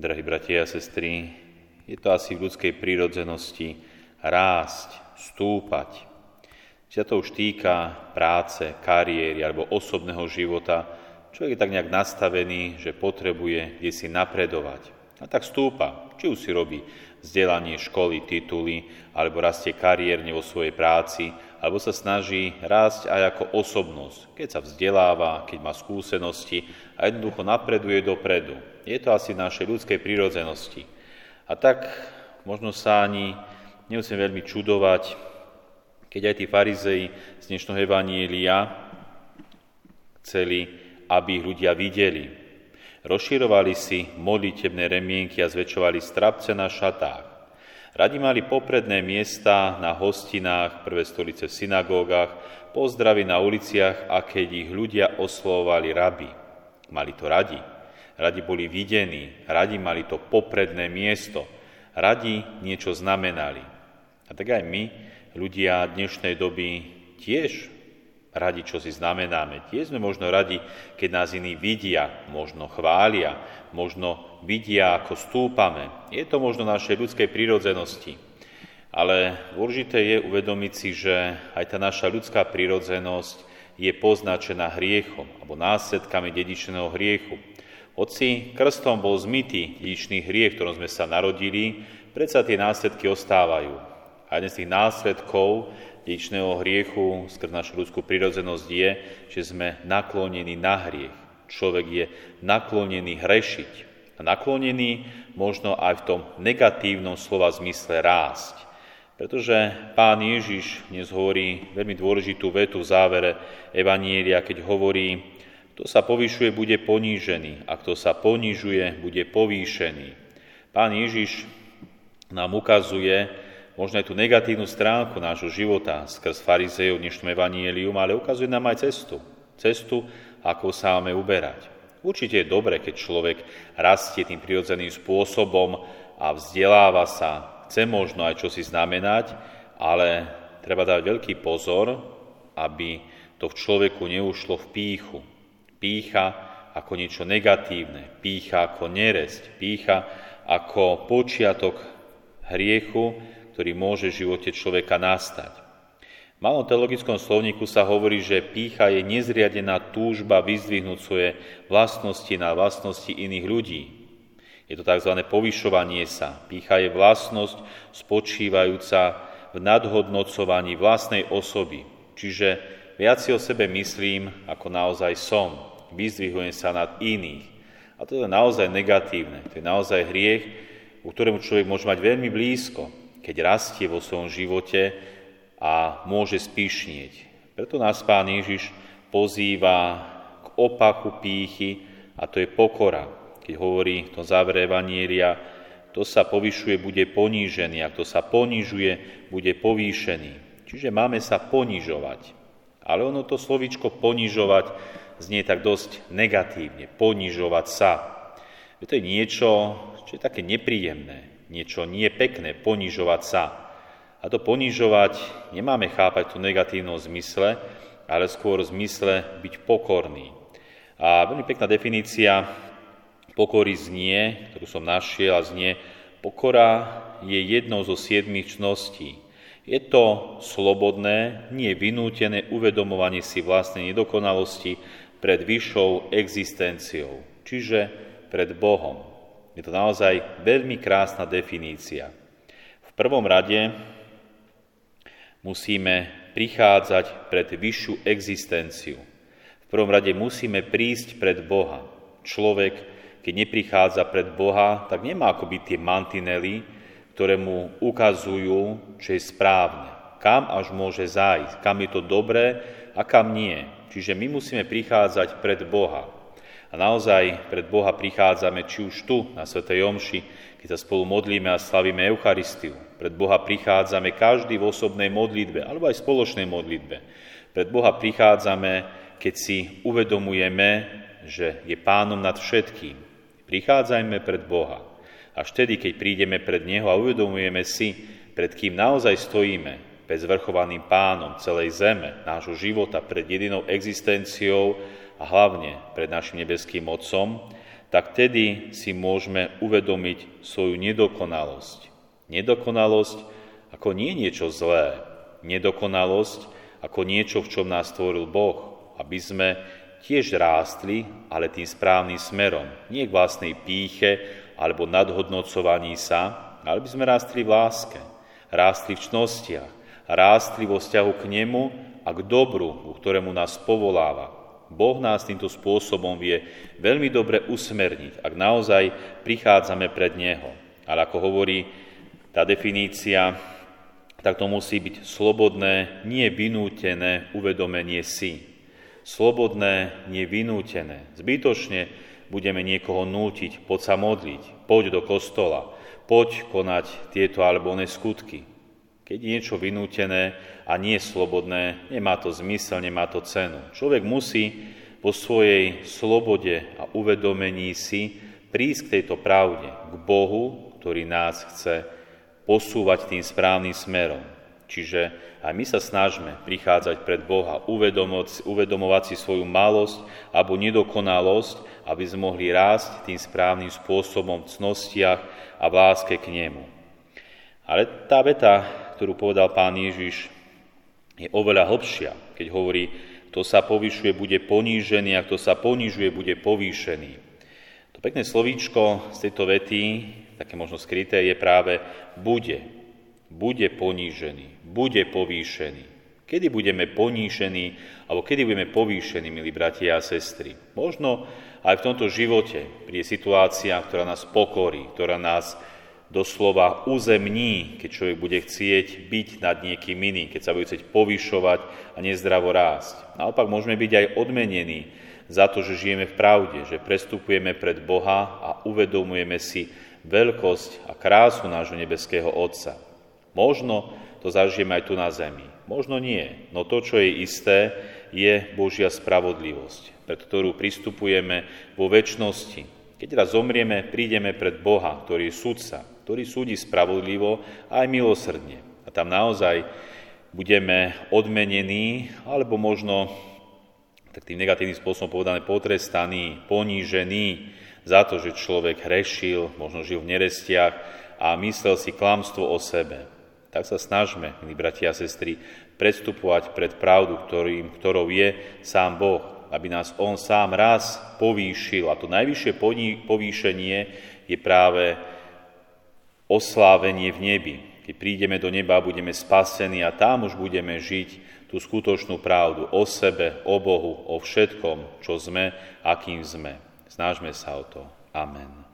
Drahí bratia a sestry, je to asi v ľudskej prírodzenosti rásť, stúpať. Či sa to už týka práce, kariéry alebo osobného života, človek je tak nejak nastavený, že potrebuje kde si napredovať. A tak stúpa, či už si robí vzdelanie, školy, tituly, alebo rastie kariérne vo svojej práci, alebo sa snaží rásť aj ako osobnosť, keď sa vzdeláva, keď má skúsenosti a jednoducho napreduje dopredu. Je to asi v našej ľudskej prírodzenosti. A tak možno sa ani nemusím veľmi čudovať, keď aj tí farizei z dnešného Evanielia chceli, aby ich ľudia videli, Rozširovali si modlitebné remienky a zväčšovali strapce na šatách. Radi mali popredné miesta na hostinách, prvé stolice v synagógach, pozdravy na uliciach a keď ich ľudia oslovovali rabi. Mali to radi. Radi boli videní, radi mali to popredné miesto, radi niečo znamenali. A tak aj my, ľudia dnešnej doby, tiež radi, čo si znamenáme. Tie sme možno radi, keď nás iní vidia, možno chvália, možno vidia, ako stúpame. Je to možno našej ľudskej prírodzenosti. Ale dôležité je uvedomiť si, že aj tá naša ľudská prírodzenosť je poznačená hriechom alebo následkami dedičného hriechu. Hoci krstom bol zmytý dedičný hriech, ktorom sme sa narodili, predsa tie následky ostávajú. A jeden z tých následkov dedičného hriechu skrz našu ľudskú prirodzenosť je, že sme naklonení na hriech. Človek je naklonený hrešiť. A naklonený možno aj v tom negatívnom slova zmysle rásť. Pretože pán Ježiš dnes hovorí veľmi dôležitú vetu v závere Evanielia, keď hovorí, kto sa povyšuje, bude ponížený a kto sa ponižuje, bude povýšený. Pán Ježiš nám ukazuje, možno aj tú negatívnu stránku nášho života skrz farizejov dnešnom evanielium, ale ukazuje nám aj cestu. Cestu, ako sa máme uberať. Určite je dobre, keď človek rastie tým prirodzeným spôsobom a vzdeláva sa, chce možno aj čosi znamenať, ale treba dať veľký pozor, aby to v človeku neušlo v píchu. Pícha ako niečo negatívne, pícha ako neresť, pícha ako počiatok hriechu, ktorý môže v živote človeka nastať. V malom teologickom slovníku sa hovorí, že pícha je nezriadená túžba vyzdvihnúť svoje vlastnosti na vlastnosti iných ľudí. Je to tzv. povyšovanie sa. Pícha je vlastnosť spočívajúca v nadhodnocovaní vlastnej osoby. Čiže viac si o sebe myslím, ako naozaj som. Vyzdvihujem sa nad iných. A to je naozaj negatívne. To je naozaj hriech, u ktorému človek môže mať veľmi blízko keď rastie vo svojom živote a môže spíšnieť. Preto nás Pán Ježiš pozýva k opaku pýchy a to je pokora. Keď hovorí v tom závere Evanielia, kto sa povyšuje, bude ponížený a kto sa ponižuje, bude povýšený. Čiže máme sa ponižovať. Ale ono to slovičko ponižovať znie tak dosť negatívne. Ponižovať sa. To je niečo, čo je také nepríjemné niečo nie pekné, ponižovať sa. A to ponižovať nemáme chápať v negatívnom zmysle, ale skôr v zmysle byť pokorný. A veľmi pekná definícia pokory znie, ktorú som našiel, a znie, pokora je jednou zo siedmých čností. Je to slobodné, nie vynútené uvedomovanie si vlastnej nedokonalosti pred vyššou existenciou, čiže pred Bohom. Je to naozaj veľmi krásna definícia. V prvom rade musíme prichádzať pred vyššiu existenciu. V prvom rade musíme prísť pred Boha. Človek, keď neprichádza pred Boha, tak nemá akoby tie mantinely, ktoré mu ukazujú, čo je správne. Kam až môže zájsť, kam je to dobré a kam nie. Čiže my musíme prichádzať pred Boha. A naozaj pred Boha prichádzame či už tu, na Svetej Omši, keď sa spolu modlíme a slavíme Eucharistiu. Pred Boha prichádzame každý v osobnej modlitbe, alebo aj spoločnej modlitbe. Pred Boha prichádzame, keď si uvedomujeme, že je pánom nad všetkým. Prichádzajme pred Boha. Až vtedy, keď prídeme pred Neho a uvedomujeme si, pred kým naozaj stojíme, pred zvrchovaným pánom celej zeme, nášho života, pred jedinou existenciou, a hlavne pred našim nebeským Otcom, tak tedy si môžeme uvedomiť svoju nedokonalosť. Nedokonalosť ako nie niečo zlé, nedokonalosť ako niečo, v čom nás stvoril Boh, aby sme tiež rástli, ale tým správnym smerom. Nie k vlastnej píche alebo nadhodnocovaní sa, ale by sme rástli v láske, rástli v čnostiach, rástli vo vzťahu k nemu a k dobru, ku ktorému nás povoláva. Boh nás týmto spôsobom vie veľmi dobre usmerniť, ak naozaj prichádzame pred Neho. Ale ako hovorí tá definícia, tak to musí byť slobodné, nie vynútené uvedomenie si. Slobodné, nie vynútené. Zbytočne budeme niekoho nútiť, poď sa modliť, poď do kostola, poď konať tieto alebo one skutky. Keď je niečo vynútené a nie slobodné, nemá to zmysel, nemá to cenu. Človek musí vo svojej slobode a uvedomení si prísť k tejto pravde, k Bohu, ktorý nás chce posúvať tým správnym smerom. Čiže aj my sa snažme prichádzať pred Boha, uvedomovať, uvedomovať si svoju malosť alebo nedokonalosť, aby sme mohli rásť tým správnym spôsobom v cnostiach a v láske k Nemu. Ale tá veta, ktorú povedal pán Ježiš, je oveľa hlbšia, keď hovorí, kto sa povyšuje, bude ponížený a kto sa ponižuje, bude povýšený. To pekné slovíčko z tejto vety také možno skryté, je práve bude. Bude ponížený, bude povýšený. Kedy budeme ponížení, alebo kedy budeme povýšení, milí bratia a sestry? Možno aj v tomto živote príde situácia, ktorá nás pokorí, ktorá nás doslova uzemní, keď človek bude chcieť byť nad niekým iným, keď sa bude chcieť povyšovať a nezdravo rásť. Naopak môžeme byť aj odmenení za to, že žijeme v pravde, že prestupujeme pred Boha a uvedomujeme si veľkosť a krásu nášho nebeského Otca. Možno to zažijeme aj tu na zemi, možno nie, no to, čo je isté, je Božia spravodlivosť, pred ktorú pristupujeme vo väčšnosti. Keď raz zomrieme, prídeme pred Boha, ktorý je sudca, ktorý súdi spravodlivo a aj milosrdne. A tam naozaj budeme odmenení, alebo možno tak tým negatívnym spôsobom povedané potrestaní, ponížení, za to, že človek hrešil, možno žil v nerestiach a myslel si klamstvo o sebe. Tak sa snažme, milí bratia a sestry, predstupovať pred pravdu, ktorým, ktorou je sám Boh, aby nás On sám raz povýšil. A to najvyššie povýšenie je práve oslávenie v nebi. Keď prídeme do neba, budeme spasení a tam už budeme žiť tú skutočnú pravdu o sebe, o Bohu, o všetkom, čo sme, akým sme. Snažme sa o to. Amen.